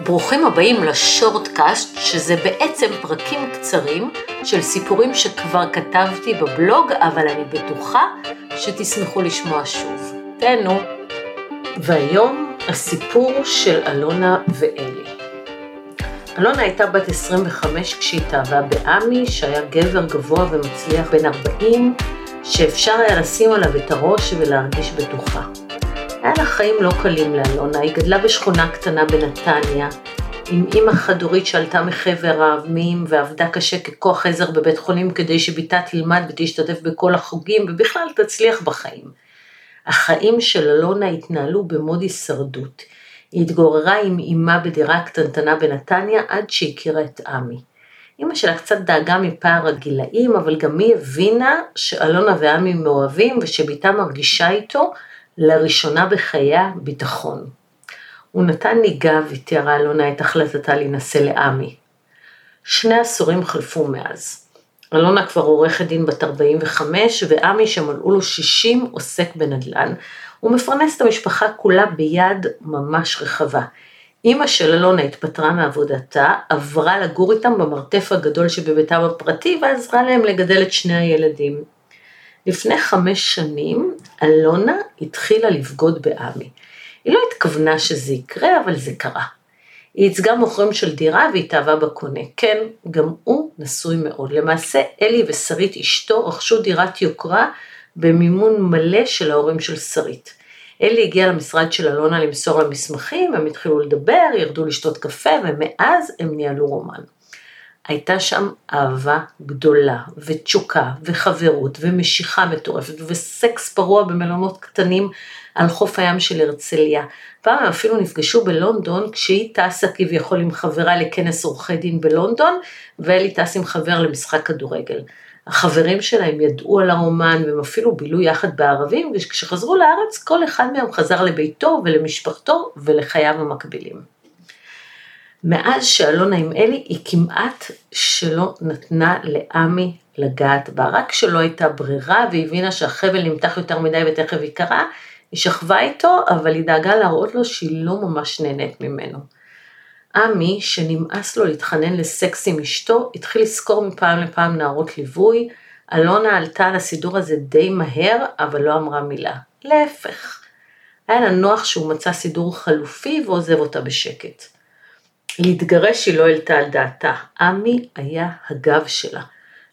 ברוכים הבאים לשורטקאסט, שזה בעצם פרקים קצרים של סיפורים שכבר כתבתי בבלוג, אבל אני בטוחה שתשמחו לשמוע שוב. תהנו. והיום הסיפור של אלונה ואלי. אלונה הייתה בת 25 כשהיא התאהבה בעמי, שהיה גבר גבוה ומצליח בן 40, שאפשר היה לשים עליו את הראש ולהרגיש בטוחה. היה לה חיים לא קלים לאלונה, היא גדלה בשכונה קטנה בנתניה, עם אימא חד-הורית שעלתה מחבר העמים ועבדה קשה ככוח עזר בבית חולים כדי שבתה תלמד ותשתתף בכל החוגים ובכלל תצליח בחיים. החיים של אלונה התנהלו במוד הישרדות. היא התגוררה עם אימה בדירה קטנטנה בנתניה עד שהכירה את עמי. אימא שלה קצת דאגה מפער הגילאים, אבל גם היא הבינה שאלונה ועמי מאוהבים ושבתה מרגישה איתו לראשונה בחייה ביטחון. הוא נתן לי גב, ותיארה אלונה את החלטתה להינשא לעמי. שני עשורים חלפו מאז. אלונה כבר עורכת דין בת 45, ועמי שמלאו לו 60 עוסק בנדל"ן. הוא מפרנס את המשפחה כולה ביד ממש רחבה. אימא של אלונה התפטרה מעבודתה, עברה לגור איתם במרתף הגדול שבביתם הפרטי ועזרה להם לגדל את שני הילדים. לפני חמש שנים אלונה התחילה לבגוד בעמי. היא לא התכוונה שזה יקרה, אבל זה קרה. היא ייצגה מוכרים של דירה והתאהבה בקונה. כן, גם הוא נשוי מאוד. למעשה, אלי ושרית אשתו רכשו דירת יוקרה במימון מלא של ההורים של שרית. אלי הגיע למשרד של אלונה למסור לה מסמכים, הם התחילו לדבר, ירדו לשתות קפה, ומאז הם ניהלו רומן. הייתה שם אהבה גדולה, ותשוקה, וחברות, ומשיכה מטורפת, וסקס פרוע במלונות קטנים על חוף הים של הרצליה. פעם הם אפילו נפגשו בלונדון, כשהיא טסה כביכול עם חברה לכנס עורכי דין בלונדון, ואלי טס עם חבר למשחק כדורגל. החברים שלהם ידעו על הרומן והם אפילו בילו יחד בערבים, וכשחזרו לארץ כל אחד מהם חזר לביתו ולמשפחתו ולחייו המקבילים. מאז שאלונה עם אלי, היא כמעט שלא נתנה לעמי לגעת בה. רק כשלא הייתה ברירה והבינה שהחבל נמתח יותר מדי ותכף היא קרה, היא שכבה איתו, אבל היא דאגה להראות לו שהיא לא ממש נהנית ממנו. עמי, שנמאס לו להתחנן לסקס עם אשתו, התחיל לזכור מפעם לפעם נערות ליווי. אלונה עלתה על הסידור הזה די מהר, אבל לא אמרה מילה. להפך. היה לה נוח שהוא מצא סידור חלופי ועוזב אותה בשקט. להתגרש היא לא העלתה על דעתה, עמי היה הגב שלה.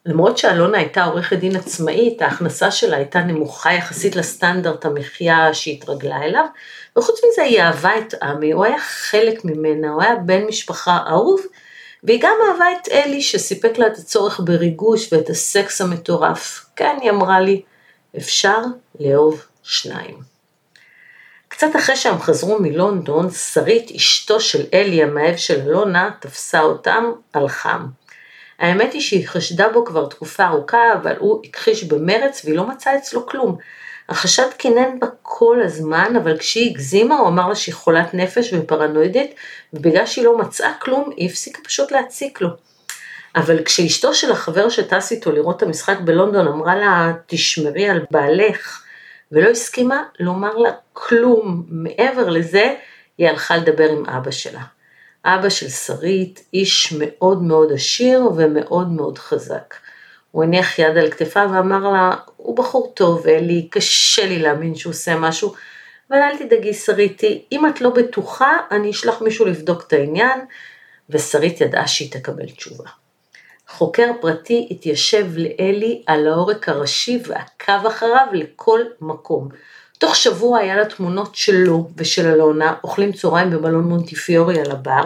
למרות שאלונה הייתה עורכת דין עצמאית, ההכנסה שלה הייתה נמוכה יחסית לסטנדרט המחיה שהתרגלה אליו, וחוץ מזה היא אהבה את עמי, הוא היה חלק ממנה, הוא היה בן משפחה אהוב, והיא גם אהבה את אלי שסיפק לה את הצורך בריגוש ואת הסקס המטורף. כן, היא אמרה לי, אפשר לאהוב שניים. קצת אחרי שהם חזרו מלונדון, שרית, אשתו של אלי, המאהב של אלונה, תפסה אותם על חם. האמת היא שהיא חשדה בו כבר תקופה ארוכה, אבל הוא הכחיש במרץ והיא לא מצאה אצלו כלום. החשד קינן בה כל הזמן, אבל כשהיא הגזימה הוא אמר לה שהיא חולת נפש ופרנואידית, ובגלל שהיא לא מצאה כלום, היא הפסיקה פשוט להציק לו. אבל כשאשתו של החבר שטס איתו לראות את המשחק בלונדון אמרה לה, תשמרי על בעלך, ולא הסכימה לומר לה כלום. מעבר לזה, היא הלכה לדבר עם אבא שלה. אבא של שרית, איש מאוד מאוד עשיר ומאוד מאוד חזק. הוא הניח יד על כתפה ואמר לה, הוא בחור טוב, אלי, קשה לי להאמין שהוא עושה משהו, אבל אל תדאגי שריתי, אם את לא בטוחה, אני אשלח מישהו לבדוק את העניין, ושרית ידעה שהיא תקבל תשובה. חוקר פרטי התיישב לאלי על העורק הראשי ועקב אחריו לכל מקום. תוך שבוע היה לה תמונות שלו ושל אלונה, אוכלים צהריים במלון מונטיפיורי על הבר,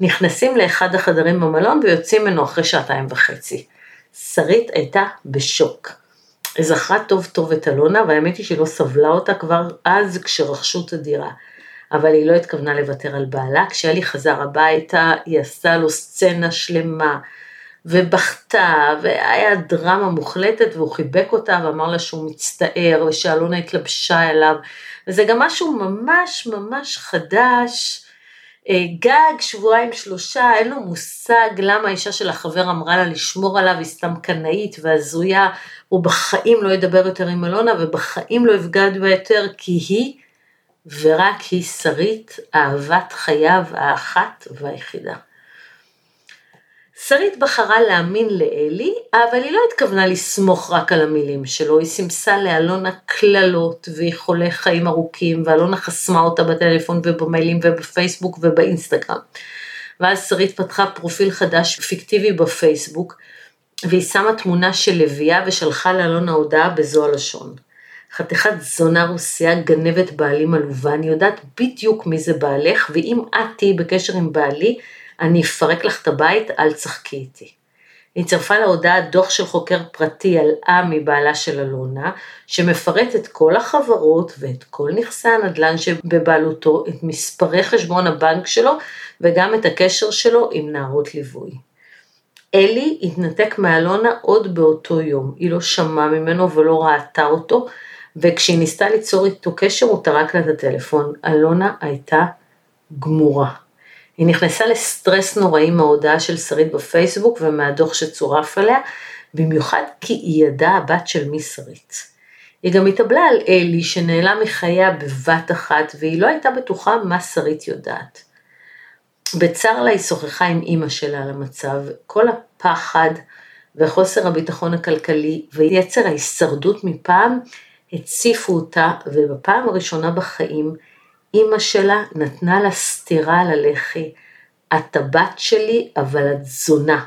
נכנסים לאחד החדרים במלון ויוצאים ממנו אחרי שעתיים וחצי. שרית הייתה בשוק. היא זכרה טוב טוב את אלונה, והאמת היא שהיא לא סבלה אותה כבר אז כשרכשו את הדירה. אבל היא לא התכוונה לוותר על בעלה, כשאלי חזר הביתה, היא עשתה לו סצנה שלמה, ובכתה, והיה דרמה מוחלטת, והוא חיבק אותה ואמר לה שהוא מצטער, ושאלונה התלבשה אליו, וזה גם משהו ממש ממש חדש, אה, גג שבועיים שלושה, אין לו מושג למה האישה של החבר אמרה לה לשמור עליו, היא סתם קנאית והזויה, הוא בחיים לא ידבר יותר עם אלונה ובחיים לא יבגד בה יותר, כי היא ורק היא שרית, אהבת חייו האחת והיחידה. שרית בחרה להאמין לאלי, אבל היא לא התכוונה לסמוך רק על המילים שלו, היא סימסה לאלונה קללות ואיחולי חיים ארוכים, ואלונה חסמה אותה בטלפון ובמיילים ובפייסבוק ובאינסטגרם. ואז שרית פתחה פרופיל חדש פיקטיבי בפייסבוק, והיא שמה תמונה של לביאה ושלחה לאלונה הודעה בזו הלשון. חתיכת זונה רוסייה גנבת בעלים עלובה, אני יודעת בדיוק מי זה בעלך, ואם את תהיי בקשר עם בעלי, אני אפרק לך את הבית, אל תשחקי איתי. היא צירפה להודעה דוח של חוקר פרטי על עמי בעלה של אלונה, שמפרט את כל החברות ואת כל נכסי הנדל"ן שבבעלותו, את מספרי חשבון הבנק שלו וגם את הקשר שלו עם נערות ליווי. אלי התנתק מאלונה עוד באותו יום, היא לא שמעה ממנו ולא ראתה אותו, וכשהיא ניסתה ליצור איתו קשר הוא טרק לה את הטלפון. אלונה הייתה גמורה. היא נכנסה לסטרס נוראי מההודעה של שרית בפייסבוק ומהדוח שצורף עליה, במיוחד כי היא ידעה הבת של מי שרית. היא גם התאבלה על אלי שנעלם מחייה בבת אחת והיא לא הייתה בטוחה מה שרית יודעת. בצר לה היא שוחחה עם אימא שלה על המצב, כל הפחד וחוסר הביטחון הכלכלי ויצר ההישרדות מפעם הציפו אותה ובפעם הראשונה בחיים אימא שלה נתנה לה סטירה על הלחי, את הבת שלי אבל את זונה.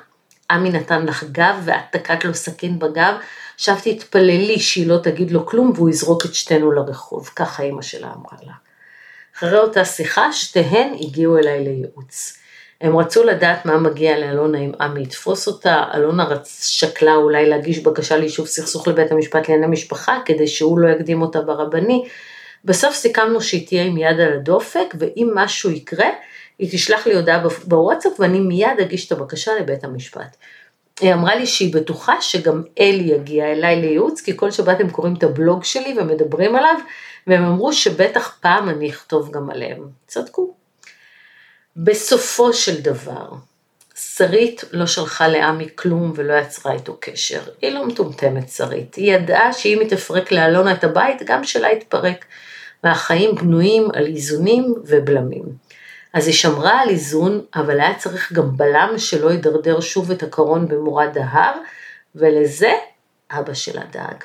עמי נתן לך גב ואת תקעת לו סכין בגב, עכשיו תתפללי שהיא לא תגיד לו כלום והוא יזרוק את שתינו לרחוב, ככה אימא שלה אמרה לה. אחרי אותה שיחה שתיהן הגיעו אליי לייעוץ. הם רצו לדעת מה מגיע לאלונה אם עמי יתפוס אותה, אלונה רצ... שקלה אולי להגיש בקשה ליישוב סכסוך לבית המשפט לענייני משפחה כדי שהוא לא יקדים אותה ברבני, בסוף סיכמנו שהיא תהיה עם יד על הדופק, ואם משהו יקרה, היא תשלח לי הודעה בוואטסאפ ואני מיד אגיש את הבקשה לבית המשפט. היא אמרה לי שהיא בטוחה שגם אלי יגיע אליי לייעוץ, כי כל שבת הם קוראים את הבלוג שלי ומדברים עליו, והם אמרו שבטח פעם אני אכתוב גם עליהם. צדקו. בסופו של דבר, שרית לא שלחה לעמי כלום ולא יצרה איתו קשר. היא לא מטומטמת שרית, היא ידעה שאם היא תפרק לאלונה את הבית, גם שלה יתפרק. והחיים בנויים על איזונים ובלמים. אז היא שמרה על איזון, אבל היה צריך גם בלם שלא ידרדר שוב את הקרון במורד ההר, ולזה אבא שלה דאג.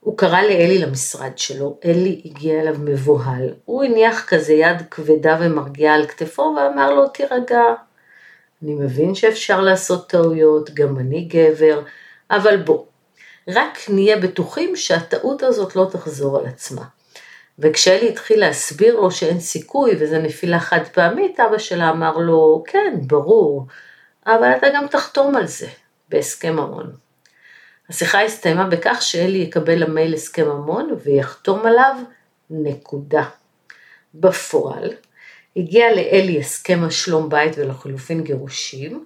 הוא קרא לאלי למשרד שלו, אלי הגיע אליו מבוהל. הוא הניח כזה יד כבדה ומרגיעה על כתפו ואמר לו, תירגע. אני מבין שאפשר לעשות טעויות, גם אני גבר, אבל בוא, רק נהיה בטוחים שהטעות הזאת לא תחזור על עצמה. וכשאלי התחיל להסביר לו שאין סיכוי וזה נפילה חד פעמית, אבא שלה אמר לו, כן, ברור, אבל אתה גם תחתום על זה, בהסכם ממון. השיחה הסתיימה בכך שאלי יקבל למייל הסכם ממון ויחתום עליו, נקודה. בפועל, הגיע לאלי הסכם השלום בית ולחילופין גירושים,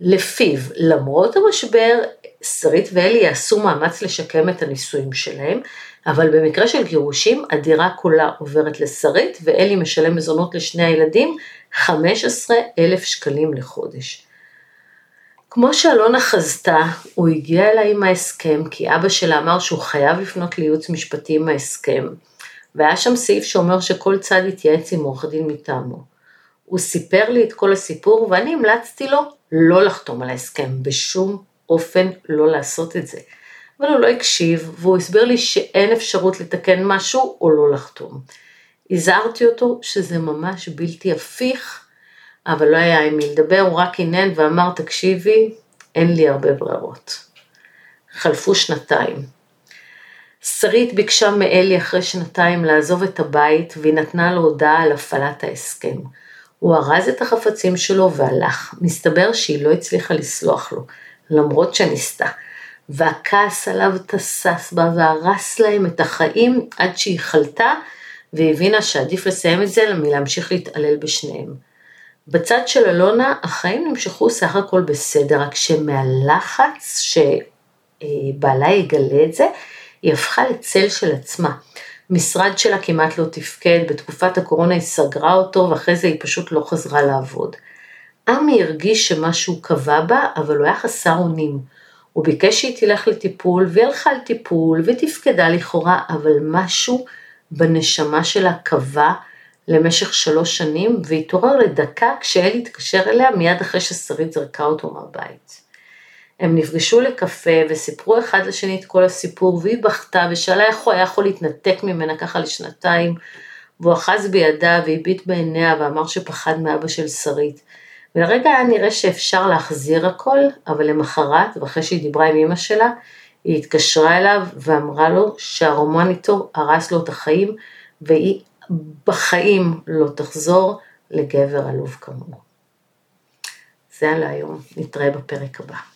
לפיו למרות המשבר, שרית ואלי יעשו מאמץ לשקם את הנישואים שלהם, אבל במקרה של גירושים, הדירה כולה עוברת לשרית, ואלי משלם מזונות לשני הילדים 15 אלף שקלים לחודש. כמו שאלונה חזתה, הוא הגיע אליי עם ההסכם, כי אבא שלה אמר שהוא חייב לפנות לייעוץ משפטי עם ההסכם, והיה שם סעיף שאומר שכל צד יתייעץ עם עורך דין מטעמו. הוא סיפר לי את כל הסיפור, ואני המלצתי לו לא לחתום על ההסכם, בשום אופן לא לעשות את זה. אבל הוא לא הקשיב, והוא הסביר לי שאין אפשרות לתקן משהו או לא לחתום. הזהרתי אותו שזה ממש בלתי הפיך, אבל לא היה עם מי לדבר, הוא רק עינן ואמר, תקשיבי, אין לי הרבה ברירות. חלפו שנתיים. שרית ביקשה מאלי אחרי שנתיים לעזוב את הבית והיא נתנה לו הודעה על הפעלת ההסכם. הוא ארז את החפצים שלו והלך. מסתבר שהיא לא הצליחה לסלוח לו, למרות שניסתה. והכעס עליו תסס בה והרס להם את החיים עד שהיא חלתה והבינה שעדיף לסיים את זה מלהמשיך להתעלל בשניהם. בצד של אלונה החיים נמשכו סך הכל בסדר, רק שמהלחץ שבעלה יגלה את זה, היא הפכה לצל של עצמה. משרד שלה כמעט לא תפקד, בתקופת הקורונה היא סגרה אותו ואחרי זה היא פשוט לא חזרה לעבוד. עמי הרגיש שמשהו קבע בה, אבל הוא היה חסר אונים. הוא ביקש שהיא תלך לטיפול, והיא הלכה לטיפול, ותפקדה לכאורה, אבל משהו בנשמה שלה קבע למשך שלוש שנים, והתעורר לדקה כשאל התקשר אליה מיד אחרי ששרית זרקה אותו מהבית. הם נפגשו לקפה וסיפרו אחד לשני את כל הסיפור, והיא בכתה ושאלה איך הוא היה יכול להתנתק ממנה ככה לשנתיים, והוא אחז בידה והביט בעיניה ואמר שפחד מאבא של שרית. ולרגע היה נראה שאפשר להחזיר הכל, אבל למחרת, ואחרי שהיא דיברה עם אמא שלה, היא התקשרה אליו ואמרה לו שהרומן איתו הרס לו את החיים, והיא בחיים לא תחזור לגבר עלוב כמוהו. זה על היום, נתראה בפרק הבא.